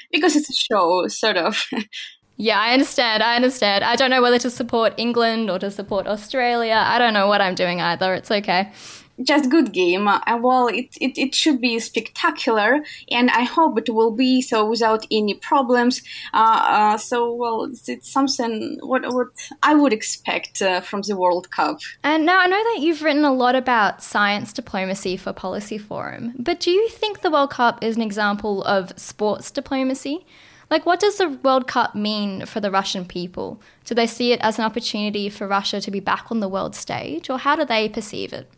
because it's a show, sort of. Yeah, I understand. I understand. I don't know whether to support England or to support Australia. I don't know what I'm doing either. It's okay. Just good game. Uh, well, it, it, it should be spectacular, and I hope it will be so without any problems. Uh, uh, so, well, it's, it's, something what what I would expect uh, from the World Cup. And now I know that you've written a lot about science diplomacy for Policy Forum, but do you think the World Cup is an example of sports diplomacy? Like, what does the World Cup mean for the Russian people? Do they see it as an opportunity for Russia to be back on the world stage, or how do they perceive it?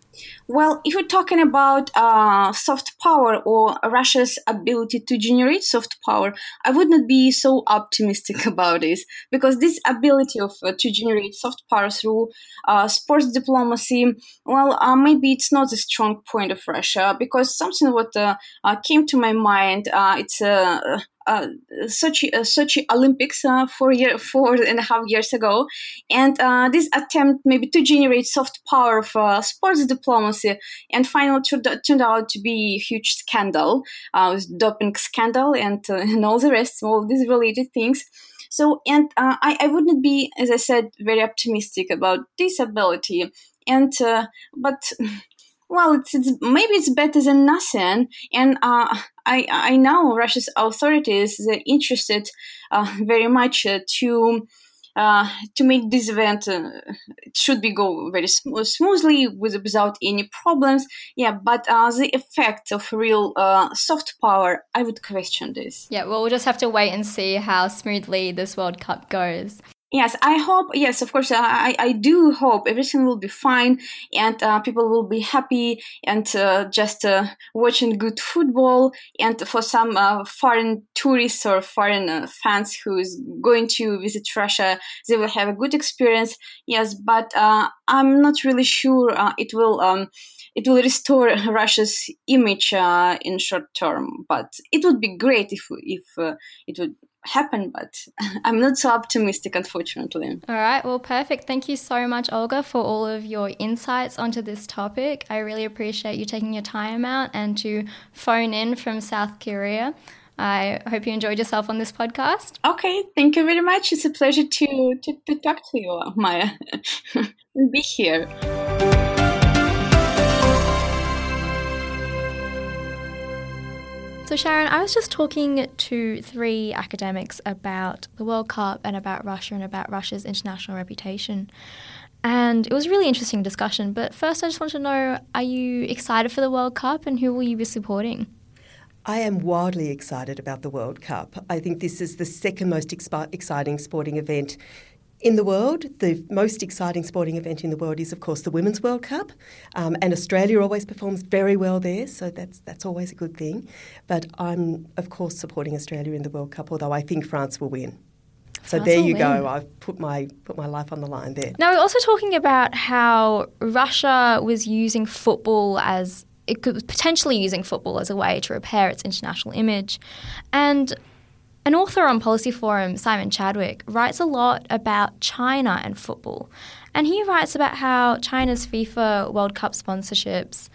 Well, if we're talking about uh, soft power or Russia's ability to generate soft power, I would not be so optimistic about this because this ability of uh, to generate soft power through uh, sports diplomacy, well, uh, maybe it's not a strong point of Russia because something what uh, uh, came to my mind, it's a uh, Sochi, uh, Sochi Olympics uh, four year four and a half years ago, and uh, this attempt maybe to generate soft power for sports diplomacy, and finally turned, out to be a huge scandal, uh, doping scandal and, uh, and all the rest, all these related things. So, and uh, I, I wouldn't be, as I said, very optimistic about this ability. And but well, it's, it's maybe it's better than nothing. And uh, I I know Russia's authorities are interested uh, very much uh, to. Uh, to make this event uh, should be go very sm- smoothly with, without any problems yeah but uh, the effect of real uh, soft power i would question this yeah well we'll just have to wait and see how smoothly this world cup goes Yes, I hope. Yes, of course, I I do hope everything will be fine and uh, people will be happy and uh, just uh, watching good football. And for some uh, foreign tourists or foreign uh, fans who is going to visit Russia, they will have a good experience. Yes, but uh, I'm not really sure it will. Um, it will restore Russia's image in short term, but it would be great if if it would happen, but I'm not so optimistic, unfortunately. All right, well, perfect. Thank you so much, Olga, for all of your insights onto this topic. I really appreciate you taking your time out and to phone in from South Korea. I hope you enjoyed yourself on this podcast. Okay, thank you very much. It's a pleasure to, to, to talk to you, Maya, and be here. So, Sharon, I was just talking to three academics about the World Cup and about Russia and about Russia's international reputation. And it was a really interesting discussion. But first, I just want to know are you excited for the World Cup and who will you be supporting? I am wildly excited about the World Cup. I think this is the second most expi- exciting sporting event in the world, the most exciting sporting event in the world is, of course, the Women's World Cup, um, and Australia always performs very well there, so that's that's always a good thing. But I'm, of course, supporting Australia in the World Cup, although I think France will win. So France there you go. I've put my put my life on the line there. Now we're also talking about how Russia was using football as it could potentially using football as a way to repair its international image, and an author on Policy Forum, Simon Chadwick, writes a lot about China and football. And he writes about how China's FIFA World Cup sponsorships,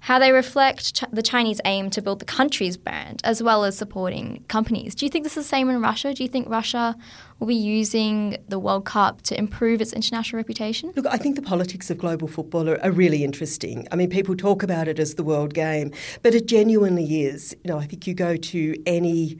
how they reflect ch- the Chinese aim to build the country's brand as well as supporting companies. Do you think this is the same in Russia? Do you think Russia will be using the World Cup to improve its international reputation? Look, I think the politics of global football are, are, really interesting. I mean, people talk about it as the world game, but it genuinely is. You know, I think you go to any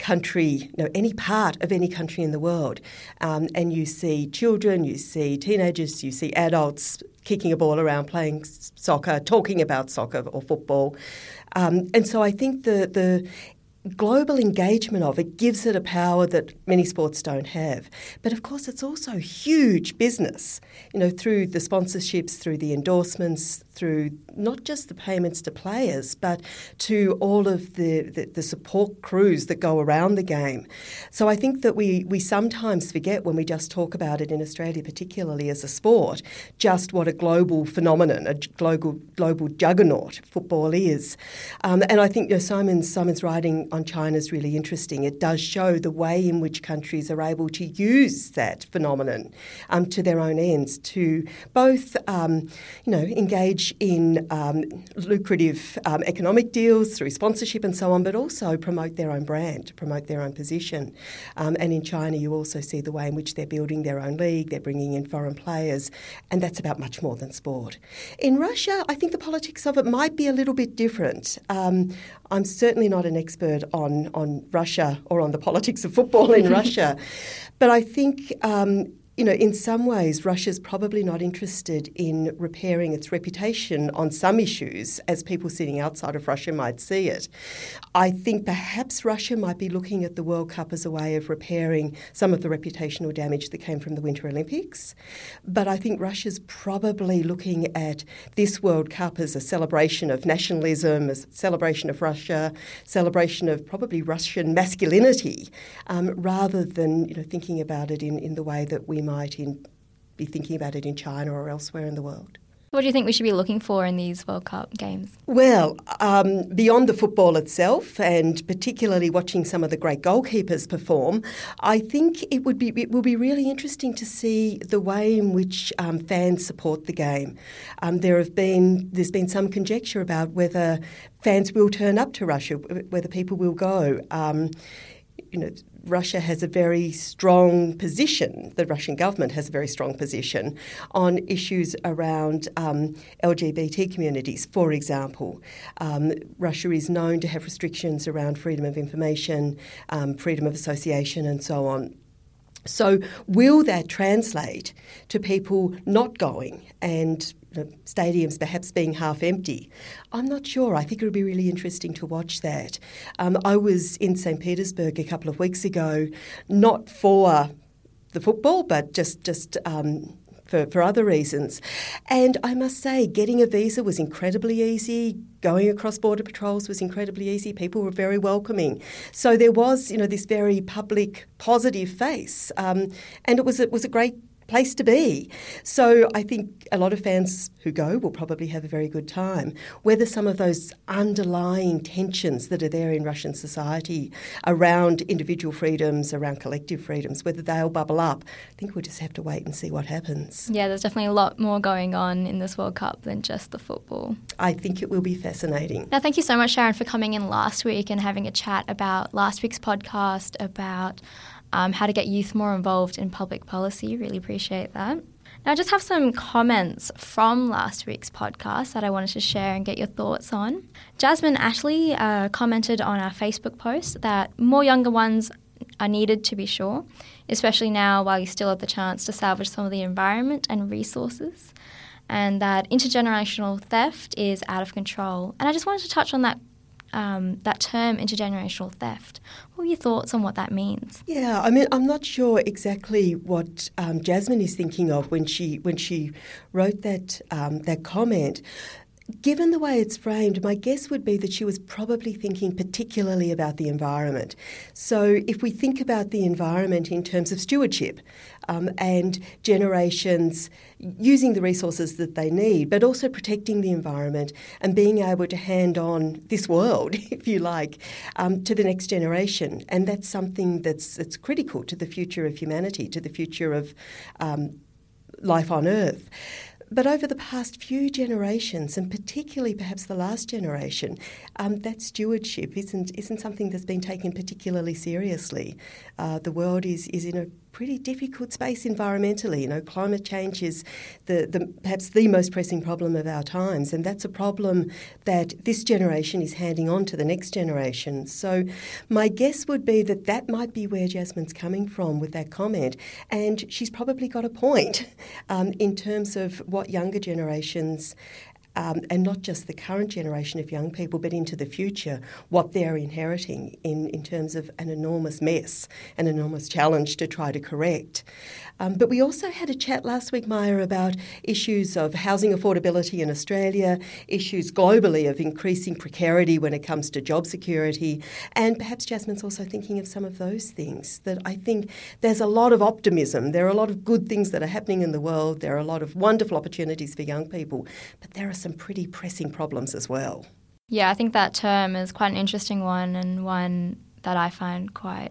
country, know, any part of any country in the world, um, and you see children, you see teenagers, you see adults kicking a ball around, playing soccer, talking about soccer or football, um, and so I think the the global engagement of it gives it a power that many sports don't have. But of course, it's also huge business, you know, through the sponsorships, through the endorsements, through not just the payments to players, but to all of the, the, the, support crews that go around the game. So I think that we, we sometimes forget when we just talk about it in Australia, particularly as a sport, just what a global phenomenon, a global global juggernaut football is. Um, and I think you know, Simon's, Simon's writing on China is really interesting. It does show the way in which countries are able to use that phenomenon um, to their own ends, to both um, you know engage in um, lucrative um, economic deals through sponsorship and so on, but also promote their own brand, promote their own position. Um, and in China, you also see the way in which they're building their own league, they're bringing in foreign players, and that's about much more than sport. In Russia, I think the politics of it might be a little bit different. Um, I'm certainly not an expert on, on Russia or on the politics of football in Russia, but I think um, you know, in some ways, Russia's probably not interested in repairing its reputation on some issues as people sitting outside of Russia might see it. I think perhaps Russia might be looking at the World Cup as a way of repairing some of the reputational damage that came from the Winter Olympics. But I think Russia's probably looking at this World Cup as a celebration of nationalism, as a celebration of Russia, celebration of probably Russian masculinity, um, rather than you know, thinking about it in, in the way that we might in, be thinking about it in China or elsewhere in the world. What do you think we should be looking for in these World Cup games? Well, um, beyond the football itself, and particularly watching some of the great goalkeepers perform, I think it would be it will be really interesting to see the way in which um, fans support the game. Um, there have been there's been some conjecture about whether fans will turn up to Russia, whether people will go. Um, you know, Russia has a very strong position, the Russian government has a very strong position on issues around um, LGBT communities, for example. Um, Russia is known to have restrictions around freedom of information, um, freedom of association, and so on. So, will that translate to people not going and stadiums perhaps being half empty. I'm not sure. I think it would be really interesting to watch that. Um, I was in St. Petersburg a couple of weeks ago, not for the football, but just just um, for, for other reasons. And I must say, getting a visa was incredibly easy. Going across border patrols was incredibly easy. People were very welcoming. So there was, you know, this very public, positive face, um, and it was it was a great place to be. So I think a lot of fans who go will probably have a very good time. Whether some of those underlying tensions that are there in Russian society around individual freedoms, around collective freedoms, whether they'll bubble up, I think we'll just have to wait and see what happens. Yeah, there's definitely a lot more going on in this World Cup than just the football. I think it will be fascinating. Now, thank you so much, Sharon, for coming in last week and having a chat about last week's podcast about um, how to get youth more involved in public policy. Really appreciate that. Now, I just have some comments from last week's podcast that I wanted to share and get your thoughts on. Jasmine Ashley uh, commented on our Facebook post that more younger ones are needed to be sure, especially now while you still have the chance to salvage some of the environment and resources, and that intergenerational theft is out of control. And I just wanted to touch on that um, that term intergenerational theft. What are your thoughts on what that means? Yeah, I mean, I'm not sure exactly what um, Jasmine is thinking of when she when she wrote that um, that comment. Given the way it's framed, my guess would be that she was probably thinking particularly about the environment. So, if we think about the environment in terms of stewardship um, and generations using the resources that they need, but also protecting the environment and being able to hand on this world, if you like, um, to the next generation, and that's something that's, that's critical to the future of humanity, to the future of um, life on Earth. But over the past few generations, and particularly perhaps the last generation, um, that stewardship isn't isn't something that's been taken particularly seriously. Uh, the world is is in a pretty difficult space environmentally. You know, climate change is the, the, perhaps the most pressing problem of our times, and that's a problem that this generation is handing on to the next generation. So, my guess would be that that might be where Jasmine's coming from with that comment, and she's probably got a point um, in terms of what younger generations um, and not just the current generation of young people, but into the future, what they're inheriting in, in terms of an enormous mess, an enormous challenge to try to correct. Um, but we also had a chat last week, Maya, about issues of housing affordability in Australia, issues globally of increasing precarity when it comes to job security, and perhaps Jasmine's also thinking of some of those things. That I think there's a lot of optimism, there are a lot of good things that are happening in the world, there are a lot of wonderful opportunities for young people, but there are some pretty pressing problems as well. Yeah, I think that term is quite an interesting one and one that I find quite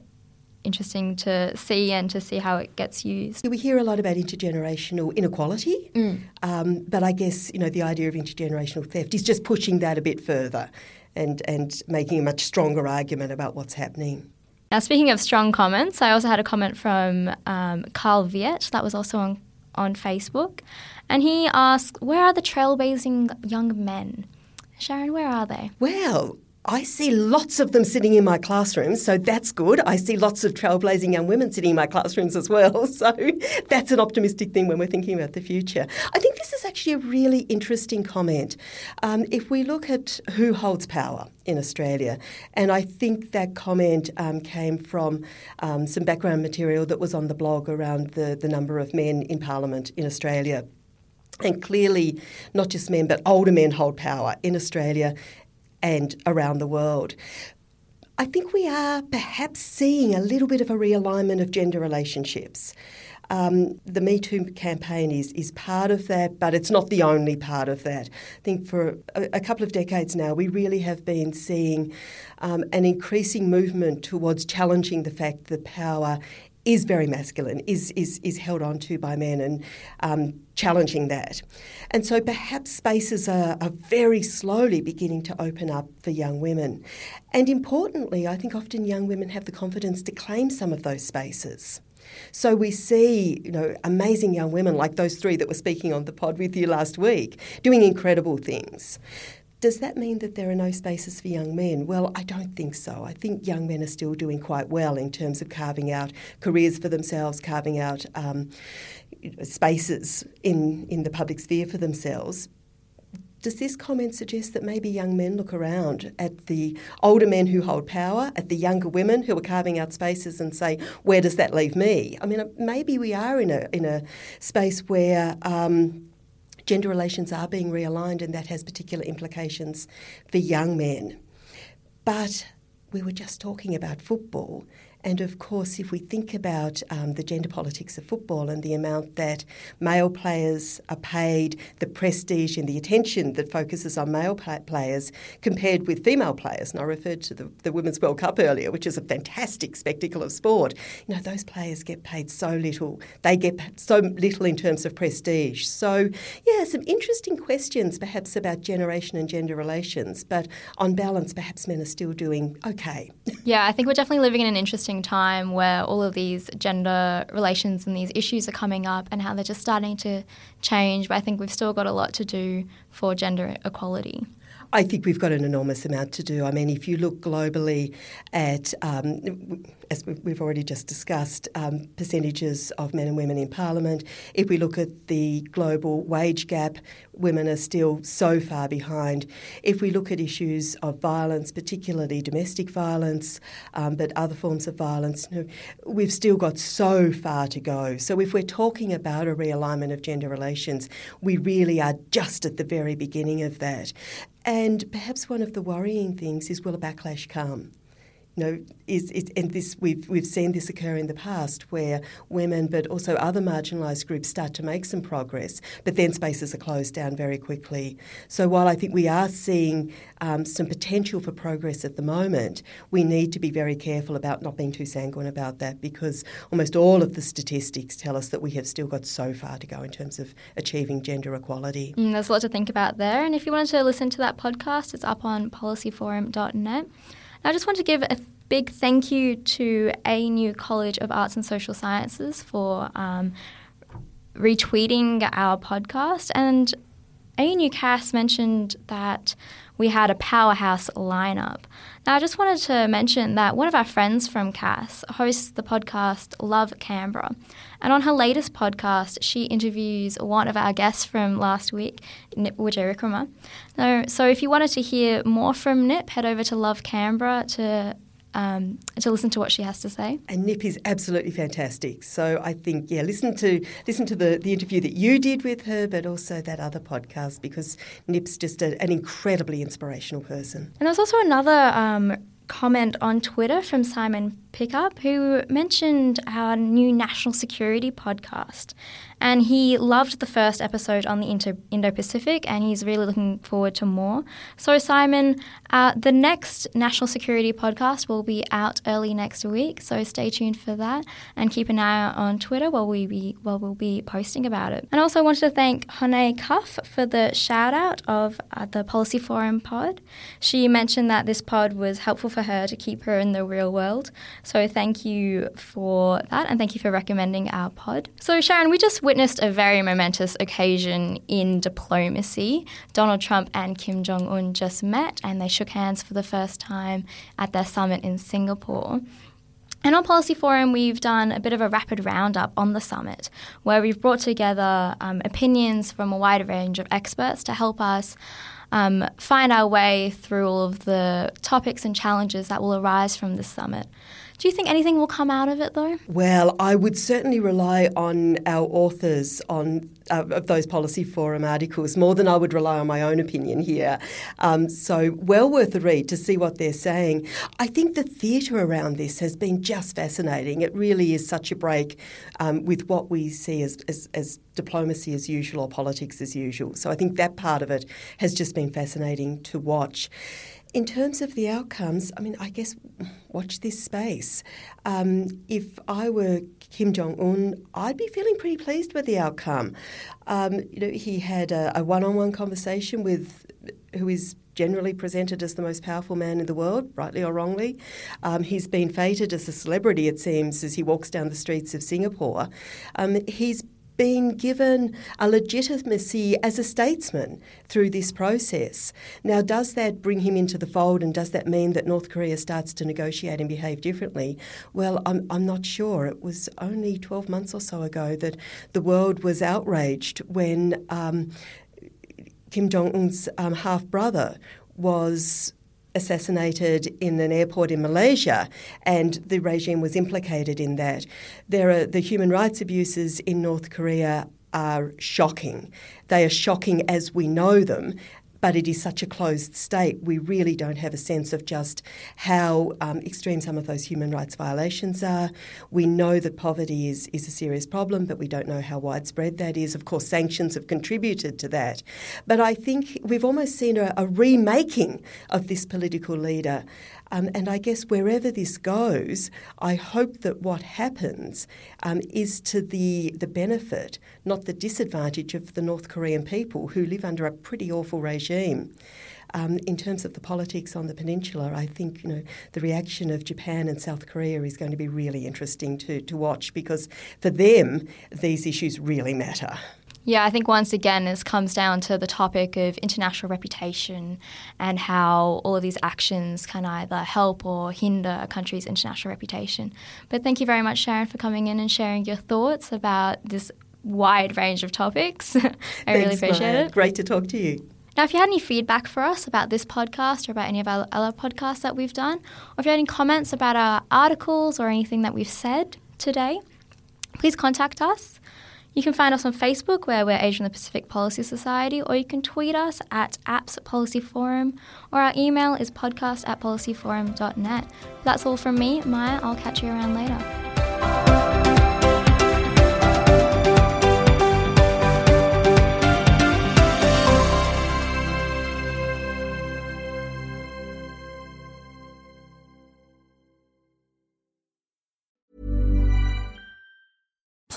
interesting to see and to see how it gets used. We hear a lot about intergenerational inequality, Mm. um, but I guess you know the idea of intergenerational theft is just pushing that a bit further and and making a much stronger argument about what's happening. Now, speaking of strong comments, I also had a comment from um, Carl Viet that was also on, on Facebook. And he asked, Where are the trailblazing young men? Sharon, where are they? Well, I see lots of them sitting in my classrooms, so that's good. I see lots of trailblazing young women sitting in my classrooms as well, so that's an optimistic thing when we're thinking about the future. I think this is actually a really interesting comment. Um, if we look at who holds power in Australia, and I think that comment um, came from um, some background material that was on the blog around the, the number of men in Parliament in Australia. And clearly, not just men, but older men hold power in Australia and around the world. I think we are perhaps seeing a little bit of a realignment of gender relationships. Um, the Me Too campaign is, is part of that, but it's not the only part of that. I think for a, a couple of decades now, we really have been seeing um, an increasing movement towards challenging the fact that power is very masculine, is, is, is held on to by men, and um, challenging that. And so perhaps spaces are, are very slowly beginning to open up for young women. And importantly, I think often young women have the confidence to claim some of those spaces. So we see, you know, amazing young women like those three that were speaking on the pod with you last week, doing incredible things. Does that mean that there are no spaces for young men? Well, I don't think so. I think young men are still doing quite well in terms of carving out careers for themselves, carving out um, spaces in, in the public sphere for themselves. Does this comment suggest that maybe young men look around at the older men who hold power, at the younger women who are carving out spaces and say, where does that leave me? I mean, maybe we are in a, in a space where. Um, gender relations are being realigned, and that has particular implications for young men. But we were just talking about football. And of course, if we think about um, the gender politics of football and the amount that male players are paid, the prestige and the attention that focuses on male players compared with female players, and I referred to the, the Women's World Cup earlier, which is a fantastic spectacle of sport, you know, those players get paid so little. They get so little in terms of prestige. So, yeah, some interesting questions perhaps about generation and gender relations, but on balance, perhaps men are still doing okay. Yeah, I think we're definitely living in an interesting time where all of these gender relations and these issues are coming up and how they're just starting to change. But I think we've still got a lot to do for gender equality. I think we've got an enormous amount to do. I mean, if you look globally at, um, as we've already just discussed, um, percentages of men and women in Parliament, if we look at the global wage gap, women are still so far behind. If we look at issues of violence, particularly domestic violence, um, but other forms of violence, you know, we've still got so far to go. So if we're talking about a realignment of gender relations, we really are just at the very beginning of that. And perhaps one of the worrying things is will a backlash come? Know, is, is and this we've we've seen this occur in the past where women, but also other marginalised groups, start to make some progress, but then spaces are closed down very quickly. So while I think we are seeing um, some potential for progress at the moment, we need to be very careful about not being too sanguine about that because almost all of the statistics tell us that we have still got so far to go in terms of achieving gender equality. Mm, there's a lot to think about there, and if you wanted to listen to that podcast, it's up on policyforum.net. I just want to give a big thank you to ANU College of Arts and Social Sciences for um, retweeting our podcast. And a new CASS mentioned that we had a powerhouse lineup. Now, I just wanted to mention that one of our friends from CASS hosts the podcast Love Canberra. And on her latest podcast, she interviews one of our guests from last week, Nip. So, so if you wanted to hear more from Nip, head over to Love Canberra to um, to listen to what she has to say. And Nip is absolutely fantastic. So I think, yeah, listen to listen to the, the interview that you did with her, but also that other podcast because Nip's just a, an incredibly inspirational person. And there was also another um, comment on Twitter from Simon Pickup, who mentioned our new national security podcast. And he loved the first episode on the Indo Pacific, and he's really looking forward to more. So, Simon, uh, the next national security podcast will be out early next week. So, stay tuned for that, and keep an eye out on Twitter while we be while we'll be posting about it. And also, wanted to thank Hone Cuff for the shout out of uh, the Policy Forum pod. She mentioned that this pod was helpful for her to keep her in the real world. So, thank you for that, and thank you for recommending our pod. So, Sharon, we just witnessed a very momentous occasion in diplomacy. Donald Trump and Kim Jong un just met and they shook hands for the first time at their summit in Singapore. And on Policy Forum, we've done a bit of a rapid roundup on the summit where we've brought together um, opinions from a wide range of experts to help us um, find our way through all of the topics and challenges that will arise from this summit. Do you think anything will come out of it, though? Well, I would certainly rely on our authors on uh, of those policy forum articles more than I would rely on my own opinion here. Um, so, well worth a read to see what they're saying. I think the theatre around this has been just fascinating. It really is such a break um, with what we see as, as, as diplomacy as usual or politics as usual. So, I think that part of it has just been fascinating to watch. In terms of the outcomes, I mean, I guess watch this space. Um, if I were Kim Jong Un, I'd be feeling pretty pleased with the outcome. Um, you know, he had a, a one-on-one conversation with who is generally presented as the most powerful man in the world, rightly or wrongly. Um, he's been feted as a celebrity, it seems, as he walks down the streets of Singapore. Um, he's been given a legitimacy as a statesman through this process. Now, does that bring him into the fold and does that mean that North Korea starts to negotiate and behave differently? Well, I'm, I'm not sure. It was only 12 months or so ago that the world was outraged when um, Kim Jong un's um, half brother was assassinated in an airport in Malaysia, and the regime was implicated in that. There are the human rights abuses in North Korea are shocking. They are shocking as we know them, but it is such a closed state, we really don't have a sense of just how um, extreme some of those human rights violations are. We know that poverty is, is a serious problem, but we don't know how widespread that is. Of course, sanctions have contributed to that. But I think we've almost seen a, a remaking of this political leader. Um, and I guess wherever this goes, I hope that what happens um, is to the, the benefit, not the disadvantage of the North Korean people who live under a pretty awful regime. Um, in terms of the politics on the peninsula, I think you know the reaction of Japan and South Korea is going to be really interesting to, to watch because for them these issues really matter. Yeah, I think once again this comes down to the topic of international reputation and how all of these actions can either help or hinder a country's international reputation. But thank you very much, Sharon, for coming in and sharing your thoughts about this wide range of topics. I Thanks, really appreciate Maya. it. Great to talk to you. Now, if you had any feedback for us about this podcast or about any of our other podcasts that we've done, or if you had any comments about our articles or anything that we've said today, please contact us. You can find us on Facebook, where we're Asia and the Pacific Policy Society, or you can tweet us at APPS Policy Forum, or our email is podcast at policyforum.net. That's all from me, Maya. I'll catch you around later.